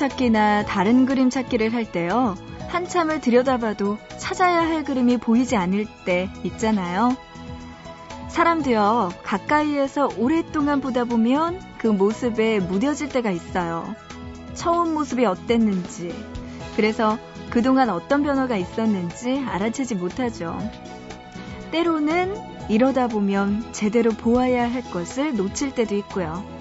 찾기나 다른 그림 찾기를 할 때요. 한참을 들여다봐도 찾아야 할 그림이 보이지 않을 때 있잖아요. 사람도요, 가까이에서 오랫동안 보다 보면 그 모습에 무뎌질 때가 있어요. 처음 모습이 어땠는지, 그래서 그동안 어떤 변화가 있었는지 알아채지 못하죠. 때로는 이러다 보면 제대로 보아야 할 것을 놓칠 때도 있고요.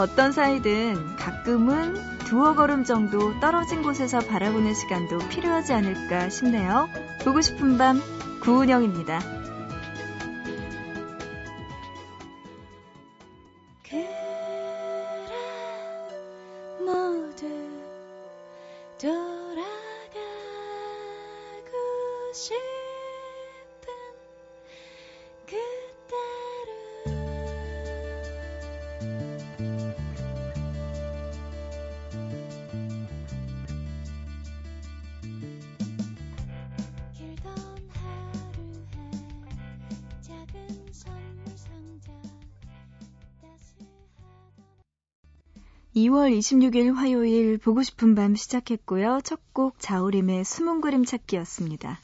어떤 사이든 가끔은 두어 걸음 정도 떨어진 곳에서 바라보는 시간도 필요하지 않을까 싶네요. 보고 싶은 밤 구은영입니다. 2월 26일 화요일 보고 싶은 밤 시작했고요. 첫 곡 자우림의 숨은 그림 찾기였습니다.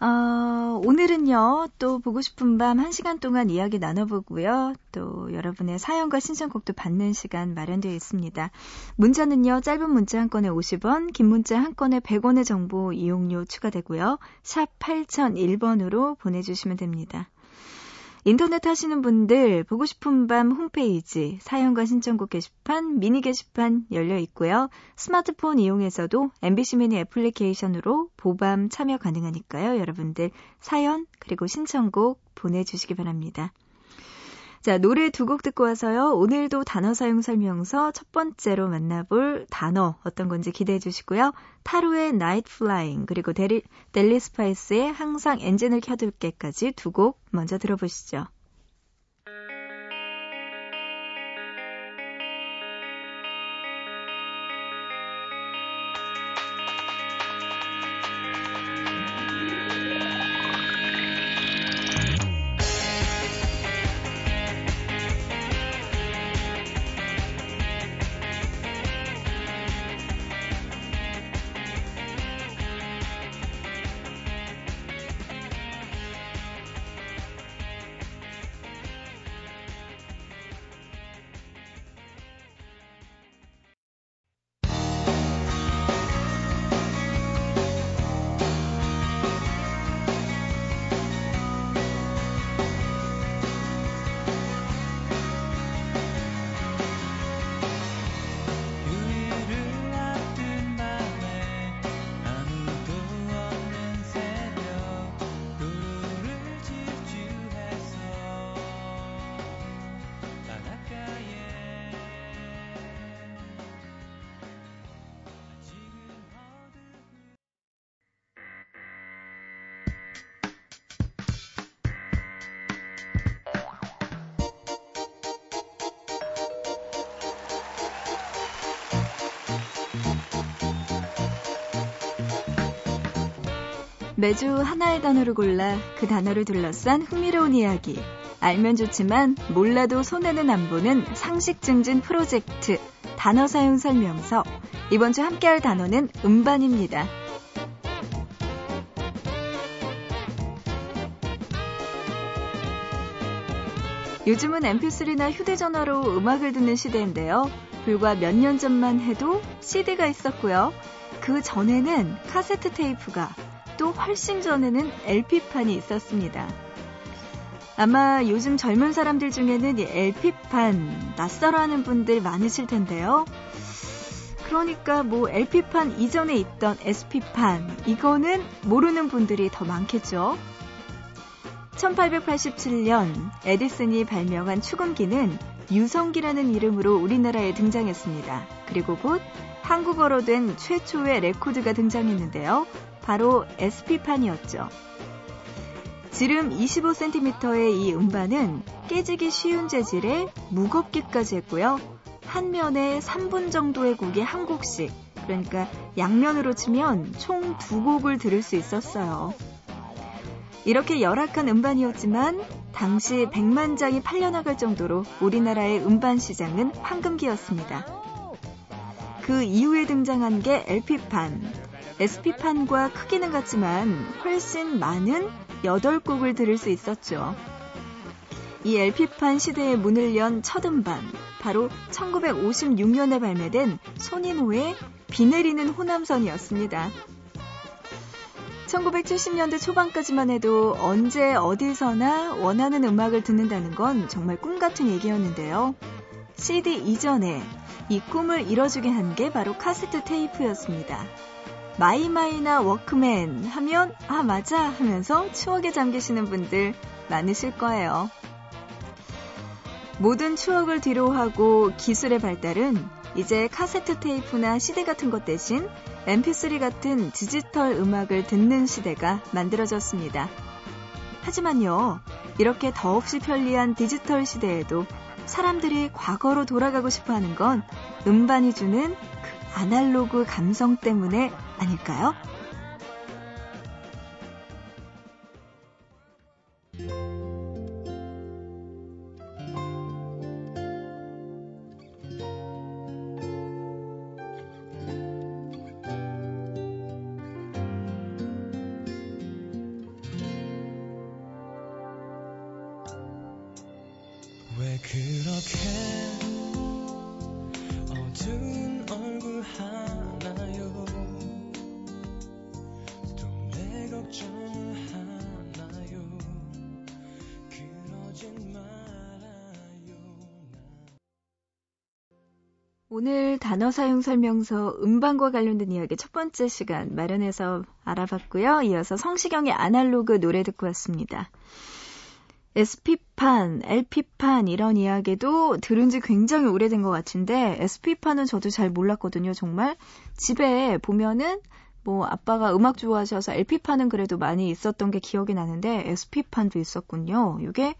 어, 오늘은요, 또 보고 싶은 밤 1시간 동안 이야기 나눠보고요. 또 여러분의 사연과 신청곡도 받는 시간 마련되어 있습니다. 문자는요, 짧은 문자 한 건에 50원, 긴 문자 한 건에 100원의 정보 이용료 추가되고요. 샵 8001번으로 보내주시면 됩니다. 인터넷 하시는 분들 보고 싶은 밤 홈페이지 사연과 신청곡 게시판 미니 게시판 열려 있고요. 스마트폰 이용해서도 MBC 미니 애플리케이션으로 보밤 참여 가능하니까요. 여러분들 사연 그리고 신청곡 보내주시기 바랍니다. 자, 노래 두 곡 듣고 와서요. 오늘도 단어 사용 설명서 첫 번째로 만나볼 단어 어떤 건지 기대해 주시고요. 타루의 Night Flying 그리고 데리, 델리 스파이스의 항상 엔진을 켜둘게까지 두 곡 먼저 들어보시죠. 매주 하나의 단어를 골라 그 단어를 둘러싼 흥미로운 이야기. 알면 좋지만 몰라도 손해는 안 보는 상식 증진 프로젝트 단어 사용 설명서. 이번 주 함께할 단어는 음반입니다. 요즘은 mp3나 휴대전화로 음악을 듣는 시대인데요. 불과 몇 년 전만 해도 CD가 있었고요. 그 전에는 카세트 테이프가 또 훨씬 전에는 LP판이 있었습니다. 아마 요즘 젊은 사람들 중에는 이 LP판 낯설어 하는 분들 많으실 텐데요. 그러니까 뭐 LP판 이전에 있던 SP판 이거는 모르는 분들이 더 많겠죠. 1887년 에디슨이 발명한 축음기는 유성기라는 이름으로 우리나라에 등장했습니다. 그리고 곧 한국어로 된 최초의 레코드가 등장했는데요. 바로 SP판이었죠. 지름 25cm의 이 음반은 깨지기 쉬운 재질에 무겁기까지 했고요. 한 면에 3분 정도의 곡이 한 곡씩, 그러니까 양면으로 치면 총 두 곡을 들을 수 있었어요. 이렇게 열악한 음반이었지만 당시 100만 장이 팔려나갈 정도로 우리나라의 음반 시장은 황금기였습니다. 그 이후에 등장한 게 LP판. SP판과 크기는 같지만 훨씬 많은 8곡을 들을 수 있었죠. 이 LP판 시대의 문을 연 첫 음반, 바로 1956년에 발매된 손인호의 비 내리는 호남선이었습니다. 1970년대 초반까지만 해도 언제 어디서나 원하는 음악을 듣는다는 건 정말 꿈 같은 얘기였는데요. CD 이전에 이 꿈을 이뤄주게 한 게 바로 카세트 테이프였습니다. 마이마이나 워크맨 하면 아 맞아 하면서 추억에 잠기시는 분들 많으실 거예요. 모든 추억을 뒤로하고 기술의 발달은 이제 카세트 테이프나 CD 같은 것 대신 mp3 같은 디지털 음악을 듣는 시대가 만들어졌습니다. 하지만요, 이렇게 더없이 편리한 디지털 시대에도 사람들이 과거로 돌아가고 싶어 하는 건 음반이 주는 그 아날로그 감성 때문에 아닐까요? 단어 사용 설명서 음반과 관련된 이야기 첫 번째 시간 마련해서 알아봤고요. 이어서 성시경의 아날로그 노래 듣고 왔습니다. SP판, LP판 이런 이야기도 들은 지 굉장히 오래된 것 같은데 SP판은 저도 잘 몰랐거든요. 정말 집에 보면은 뭐 아빠가 음악 좋아하셔서 LP판은 그래도 많이 있었던 게 기억이 나는데 SP판도 있었군요. 이게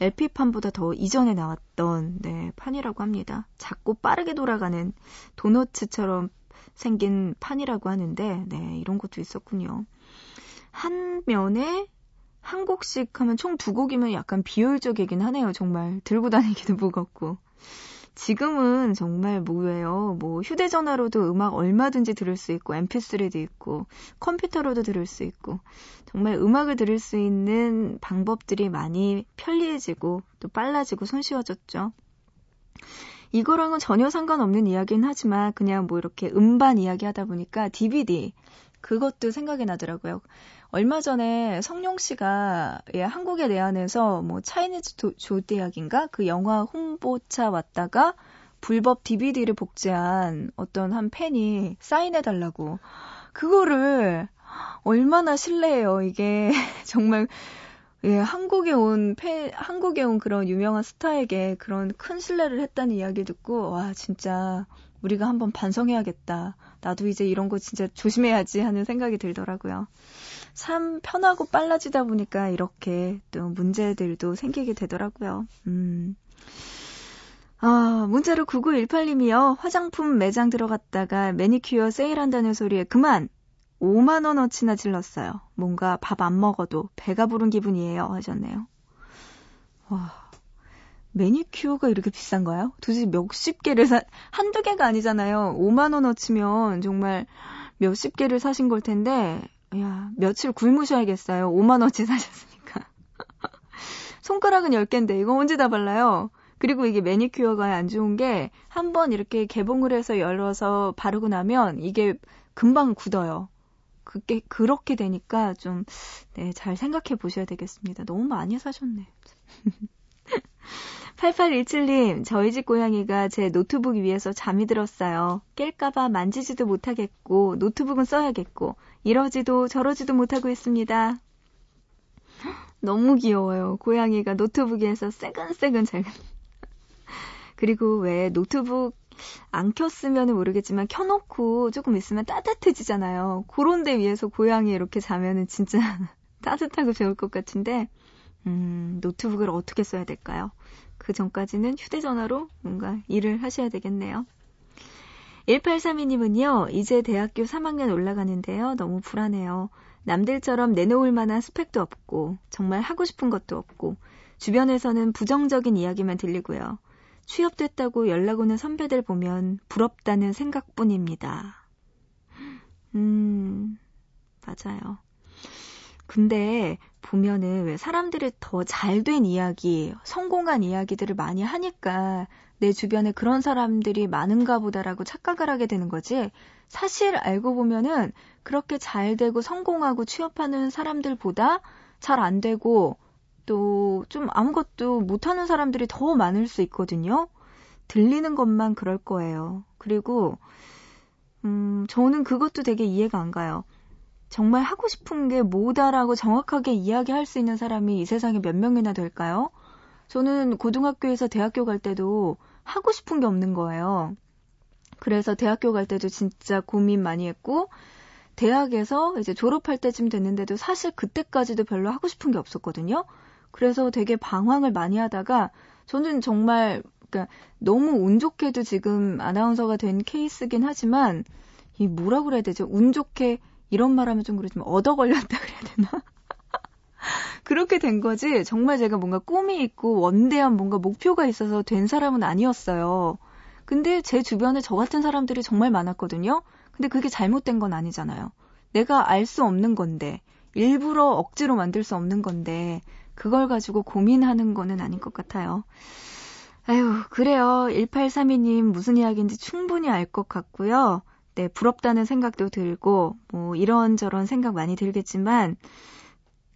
LP판보다 더 이전에 나왔던 네, 판이라고 합니다. 작고 빠르게 돌아가는 도너츠처럼 생긴 판이라고 하는데 네, 이런 것도 있었군요. 한 면에 한 곡씩 하면 총 두 곡이면 약간 비효율적이긴 하네요. 정말 들고 다니기도 무겁고. 지금은 정말 뭐예요. 뭐 휴대전화로도 음악 얼마든지 들을 수 있고 mp3도 있고 컴퓨터로도 들을 수 있고 정말 음악을 들을 수 있는 방법들이 많이 편리해지고 또 빨라지고 손쉬워졌죠. 이거랑은 전혀 상관없는 이야기는 하지만 그냥 뭐 이렇게 음반 이야기 하다 보니까 DVD 그것도 생각이 나더라고요. 얼마 전에 성룡 씨가 예, 한국에 내한해서 뭐 차이니즈 조대학인가? 그 영화 홍보차 왔다가 불법 DVD를 복제한 어떤 한 팬이 사인해 달라고. 그거를 얼마나 실례해요. 이게. 정말 예, 한국에 온 팬, 한국에 온 그런 유명한 스타에게 그런 큰 신뢰를 했다는 이야기 듣고 와 진짜 우리가 한번 반성해야겠다. 나도 이제 이런 거 진짜 조심해야지 하는 생각이 들더라고요. 참 편하고 빨라지다 보니까 이렇게 또 문제들도 생기게 되더라고요. 음. 아, 문자로 9918님이요. 화장품 매장 들어갔다가 매니큐어 세일한다는 소리에 그만! 5만원어치나 질렀어요. 뭔가 밥 안 먹어도 배가 부른 기분이에요. 하셨네요. 와, 매니큐어가 이렇게 비싼가요? 도대체 몇십 개를 사, 한두 개가 아니잖아요. 5만원 어치면 정말 몇십 개를 사신 걸 텐데, 야, 며칠 굶으셔야겠어요. 5만원치 사셨으니까. 손가락은 10개인데, 이거 언제 다 발라요? 그리고 이게 매니큐어가 안 좋은 게, 한번 이렇게 개봉을 해서 열어서 바르고 나면, 이게 금방 굳어요. 그게, 그렇게 되니까 좀, 네, 잘 생각해 보셔야 되겠습니다. 너무 많이 사셨네. 8817님, 저희 집 고양이가 제 노트북 위에서 잠이 들었어요. 깰까봐 만지지도 못하겠고, 노트북은 써야겠고, 이러지도 저러지도 못하고 있습니다. 너무 귀여워요. 고양이가 노트북 위에서 새근새근 잘. 그리고 왜 노트북 안 켰으면 모르겠지만 켜놓고 조금 있으면 따뜻해지잖아요. 그런 데 위에서 고양이 이렇게 자면은 진짜 따뜻하고 좋을 것 같은데, 음, 노트북을 어떻게 써야 될까요? 그 전까지는 휴대전화로 뭔가 일을 하셔야 되겠네요. 1832님은요, 이제 대학교 3학년 올라가는데요. 너무 불안해요. 남들처럼 내놓을 만한 스펙도 없고, 정말 하고 싶은 것도 없고, 주변에서는 부정적인 이야기만 들리고요. 취업됐다고 연락 오는 선배들 보면 부럽다는 생각뿐입니다. 음, 맞아요. 근데 보면은 왜 사람들이 더 잘 된 이야기, 성공한 이야기들을 많이 하니까 내 주변에 그런 사람들이 많은가 보다라고 착각을 하게 되는 거지. 사실 알고 보면은 그렇게 잘 되고 성공하고 취업하는 사람들보다 잘 안 되고 또 좀 아무것도 못하는 사람들이 더 많을 수 있거든요. 들리는 것만 그럴 거예요. 그리고, 음, 저는 그것도 되게 이해가 안 가요. 정말 하고 싶은 게 뭐다라고 정확하게 이야기할 수 있는 사람이 이 세상에 몇 명이나 될까요? 저는 고등학교에서 대학교 갈 때도 하고 싶은 게 없는 거예요. 그래서 대학교 갈 때도 진짜 고민 많이 했고, 대학에서 이제 졸업할 때쯤 됐는데도 사실 그때까지도 별로 하고 싶은 게 없었거든요. 그래서 되게 방황을 많이 하다가 저는 정말 그러니까 너무 운 좋게도 지금 아나운서가 된 케이스긴 하지만 이 뭐라 그래야 되죠? 운 좋게 이런 말하면 좀 그렇지만 얻어 걸렸다 그래야 되나? 그렇게 된 거지. 정말 제가 뭔가 꿈이 있고 원대한 뭔가 목표가 있어서 된 사람은 아니었어요. 근데 제 주변에 저 같은 사람들이 정말 많았거든요. 근데 그게 잘못된 건 아니잖아요. 내가 알 수 없는 건데, 일부러 억지로 만들 수 없는 건데, 그걸 가지고 고민하는 거는 아닌 것 같아요. 아유, 그래요. 1832님 무슨 이야기인지 충분히 알 것 같고요. 네, 부럽다는 생각도 들고, 뭐, 이런저런 생각 많이 들겠지만,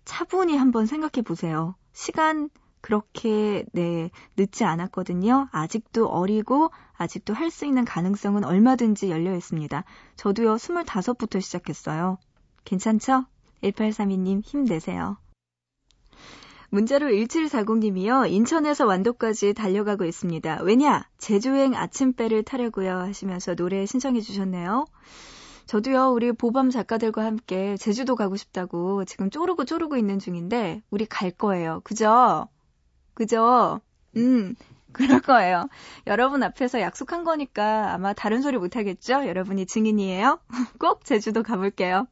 차분히 한번 생각해 보세요. 시간 그렇게, 네, 늦지 않았거든요. 아직도 어리고, 아직도 할 수 있는 가능성은 얼마든지 열려 있습니다. 저도요, 25부터 시작했어요. 괜찮죠? 1832님 힘내세요. 문자로 1740님이요. 인천에서 완도까지 달려가고 있습니다. 왜냐? 제주행 아침배를 타려고요. 하시면서 노래 신청해 주셨네요. 저도요, 우리 보밤 작가들과 함께 제주도 가고 싶다고 지금 쪼르고 쪼르고 있는 중인데, 우리 갈 거예요. 그죠? 그죠? 음, 그럴 거예요. 여러분 앞에서 약속한 거니까 아마 다른 소리 못 하겠죠? 여러분이 증인이에요? 꼭 제주도 가볼게요.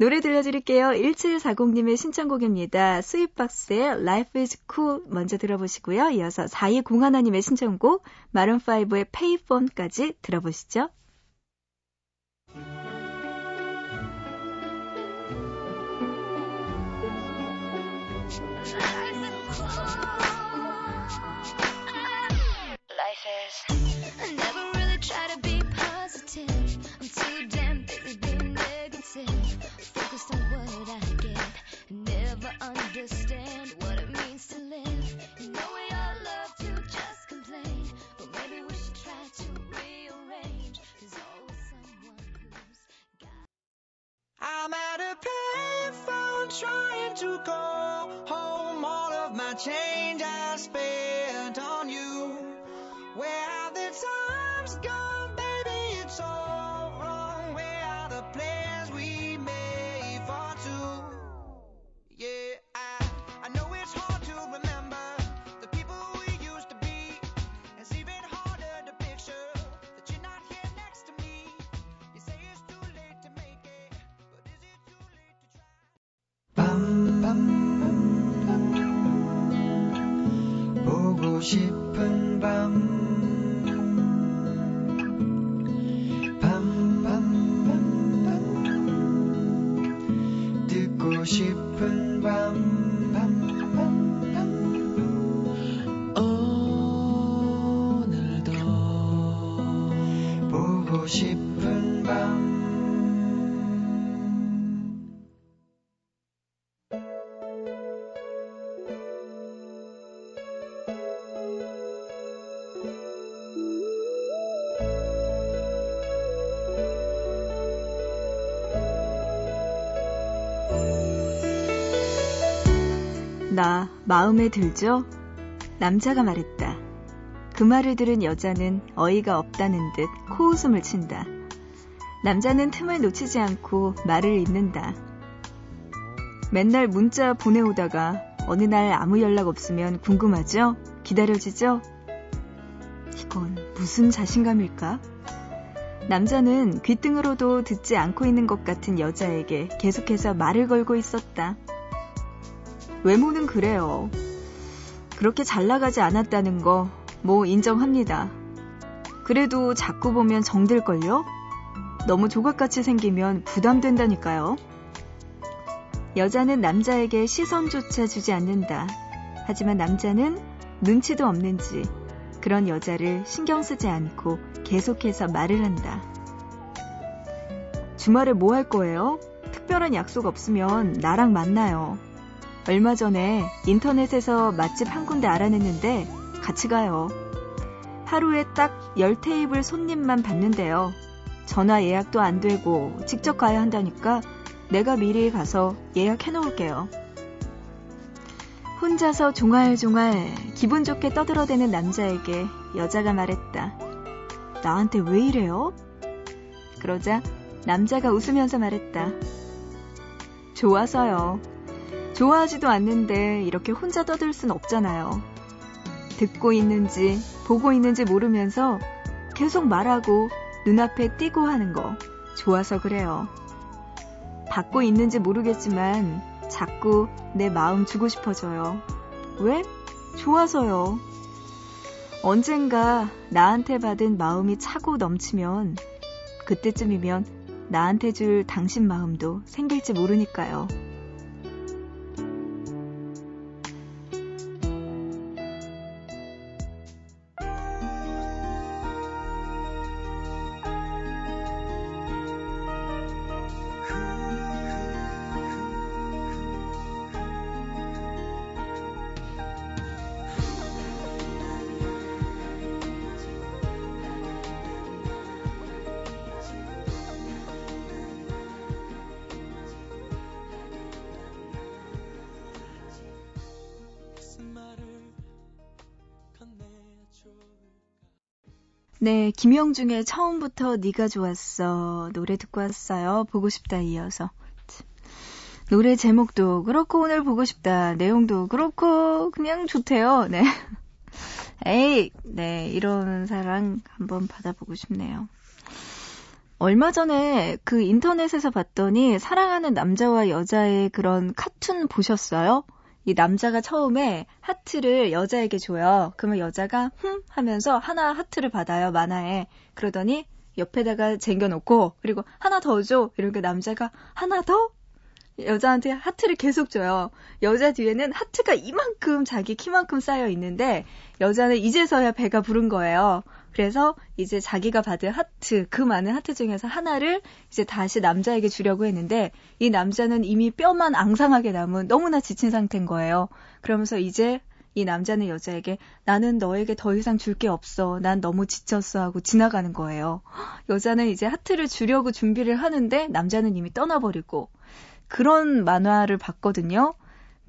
노래 들려드릴게요. 1740님의 신청곡입니다. 스윗박스의 Life is Cool 먼저 들어보시고요. 이어서 4201님의 신청곡 마룬5의 Payphone까지 들어보시죠. trying to call home. All of my change I spent 싶은 밤 나 마음에 들죠? 남자가 말했다. 그 말을 들은 여자는 어이가 없다는 듯 코웃음을 친다. 남자는 틈을 놓치지 않고 말을 잇는다. 맨날 문자 보내오다가 어느 날 아무 연락 없으면 궁금하죠? 기다려지죠? 이건 무슨 자신감일까? 남자는 귓등으로도 듣지 않고 있는 것 같은 여자에게 계속해서 말을 걸고 있었다. 외모는 그래요. 그렇게 잘 나가지 않았다는 거, 뭐 인정합니다. 그래도 자꾸 보면 정들걸요? 너무 조각같이 생기면 부담된다니까요. 여자는 남자에게 시선조차 주지 않는다. 하지만 남자는 눈치도 없는지 그런 여자를 신경 쓰지 않고 계속해서 말을 한다. 주말에 뭐 할 거예요? 특별한 약속 없으면 나랑 만나요. 얼마 전에 인터넷에서 맛집 한 군데 알아냈는데 같이 가요. 하루에 딱 10테이블 손님만 받는데요. 전화 예약도 안 되고 직접 가야 한다니까 내가 미리 가서 예약해 놓을게요. 혼자서 종알종알 기분 좋게 떠들어대는 남자에게 여자가 말했다. 나한테 왜 이래요? 그러자 남자가 웃으면서 말했다. 좋아서요. 좋아하지도 않는데 이렇게 혼자 떠들 순 없잖아요. 듣고 있는지 보고 있는지 모르면서 계속 말하고 눈앞에 띄고 하는 거 좋아서 그래요. 받고 있는지 모르겠지만 자꾸 내 마음 주고 싶어져요. 왜? 좋아서요. 언젠가 나한테 받은 마음이 차고 넘치면 그때쯤이면 나한테 줄 당신 마음도 생길지 모르니까요. 네, 김영중의 처음부터 네가 좋았어 노래 듣고 왔어요. 보고 싶다 이어서 노래 제목도 그렇고 오늘 보고 싶다 내용도 그렇고 그냥 좋대요. 네. 에이, 네 이런 사랑 한번 받아보고 싶네요. 얼마 전에 그 인터넷에서 봤더니 사랑하는 남자와 여자의 그런 카툰 보셨어요? 이 남자가 처음에 하트를 여자에게 줘요. 그러면 여자가 흠 하면서 하나 하트를 받아요. 만화에. 그러더니 옆에다가 쟁겨놓고 그리고 하나 더 줘. 이렇게 남자가 하나 더? 여자한테 하트를 계속 줘요. 여자 뒤에는 하트가 이만큼 자기 키만큼 쌓여 있는데 여자는 이제서야 배가 부른 거예요. 그래서 이제 자기가 받은 하트, 그 많은 하트 중에서 하나를 이제 다시 남자에게 주려고 했는데 이 남자는 이미 뼈만 앙상하게 남은 너무나 지친 상태인 거예요. 그러면서 이제 이 남자는 여자에게 나는 너에게 더 이상 줄 게 없어. 난 너무 지쳤어 하고 지나가는 거예요. 여자는 이제 하트를 주려고 준비를 하는데 남자는 이미 떠나버리고 그런 만화를 봤거든요.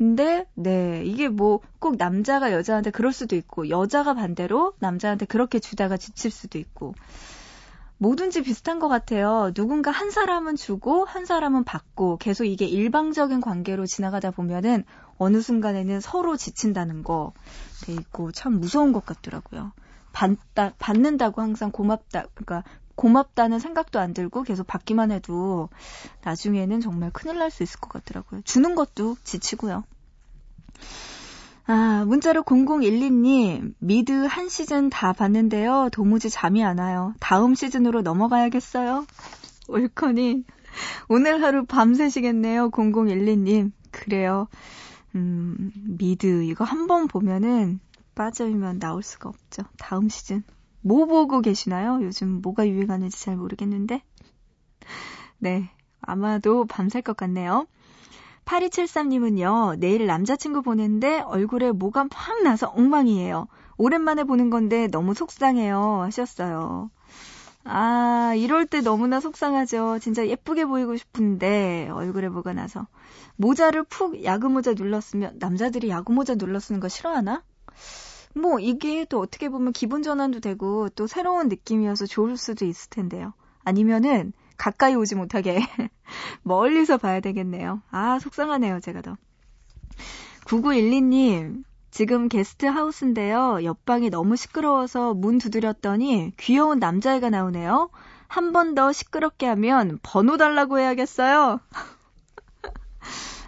근데 네 이게 뭐 꼭 남자가 여자한테 그럴 수도 있고 여자가 반대로 남자한테 그렇게 주다가 지칠 수도 있고 뭐든지 비슷한 것 같아요. 누군가 한 사람은 주고 한 사람은 받고 계속 이게 일방적인 관계로 지나가다 보면은 어느 순간에는 서로 지친다는 거 돼 있고 참 무서운 것 같더라고요. 받다 받는다고 항상 고맙다 그러니까 고맙다는 생각도 안 들고 계속 받기만 해도 나중에는 정말 큰일 날 수 있을 것 같더라고요. 주는 것도 지치고요. 아, 문자로 0012님, 미드 한 시즌 다 봤는데요. 도무지 잠이 안 와요. 다음 시즌으로 넘어가야겠어요. 올커니, 오늘 하루 밤새시겠네요. 0012님. 그래요. 음, 미드, 이거 한 번 보면은 빠져있면 나올 수가 없죠. 다음 시즌. 뭐 보고 계시나요? 요즘 뭐가 유행하는지 잘 모르겠는데. 네. 아마도 밤샐 것 같네요. 8273님은요, 내일 남자친구 보는데 얼굴에 뭐가 팍 나서 엉망이에요. 오랜만에 보는 건데 너무 속상해요. 하셨어요. 아, 이럴 때 너무나 속상하죠. 진짜 예쁘게 보이고 싶은데 얼굴에 뭐가 나서. 모자를 푹 야구모자 눌렀으면 남자들이 야구모자 눌러 쓰는 거 싫어하나? 뭐 이게 또 어떻게 보면 기분 전환도 되고 또 새로운 느낌이어서 좋을 수도 있을 텐데요. 아니면은 가까이 오지 못하게 멀리서 봐야 되겠네요. 아, 속상하네요, 제가 더. 9912님, 지금 게스트 하우스인데요. 옆방이 너무 시끄러워서 문 두드렸더니 귀여운 남자애가 나오네요. 한 번 더 시끄럽게 하면 번호 달라고 해야겠어요.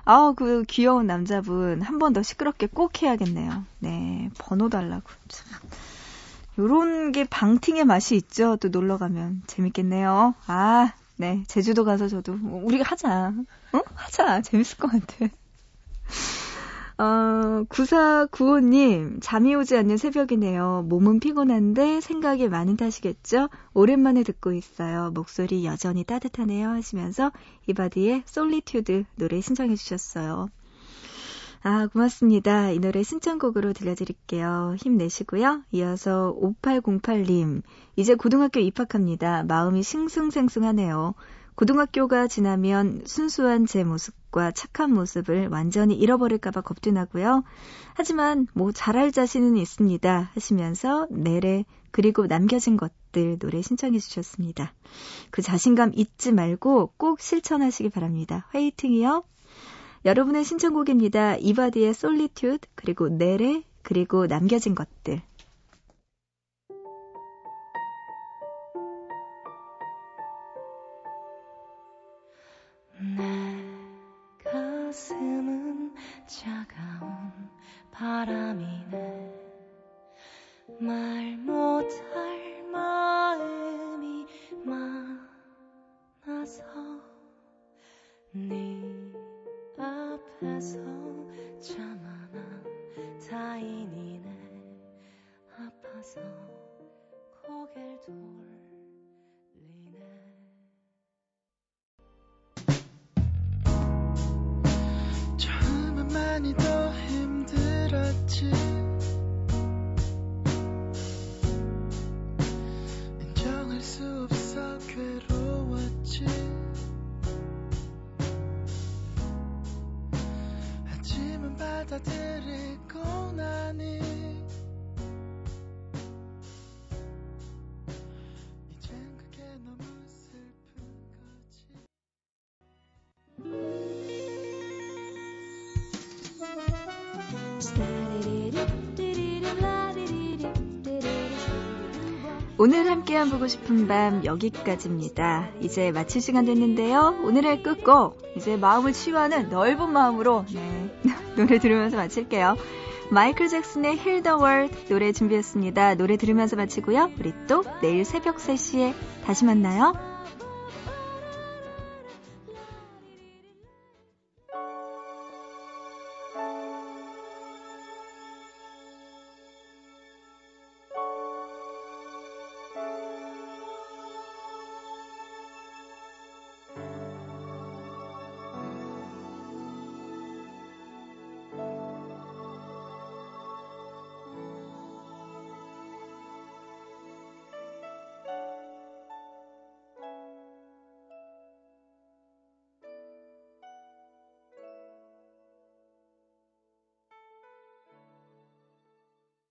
아우, 그 귀여운 남자분 한 번 더 시끄럽게 꼭 해야겠네요. 네, 번호 달라고. 참. 요런 게 방팅의 맛이 있죠. 또 놀러 가면 재밌겠네요. 아, 네. 제주도 가서 저도 우리가 하자. 어? 하자. 재밌을 것 같아. 어, 9495님, 잠이 오지 않는 새벽이네요. 몸은 피곤한데 생각이 많은 탓이겠죠? 오랜만에 듣고 있어요. 목소리 여전히 따뜻하네요. 하시면서 이바디의 솔리튜드 노래 신청해 주셨어요. 아, 고맙습니다. 이 노래 신청곡으로 들려드릴게요. 힘내시고요. 이어서 5808님, 이제 고등학교 입학합니다. 마음이 싱숭생숭하네요. 고등학교가 지나면 순수한 제 모습 과 착한 모습을 완전히 잃어버릴까봐 겁도 나고요. 하지만 뭐 잘할 자신은 있습니다. 하시면서 내래 그리고 남겨진 것들 노래 신청해 주셨습니다. 그 자신감 잊지 말고 꼭 실천하시기 바랍니다. 화이팅이요. 여러분의 신청곡입니다. 이바디의 솔리튜드 그리고 내래 그리고 남겨진 것들 오늘 함께한 보고 싶은 밤 여기까지입니다. 이제 마칠 시간 됐는데요. 오늘의 끝곡 이제 마음을 치유하는 넓은 마음으로 네, 노래 들으면서 마칠게요. 마이클 잭슨의 Heal the World 노래 준비했습니다. 노래 들으면서 마치고요. 우리 또 내일 새벽 3시에 다시 만나요.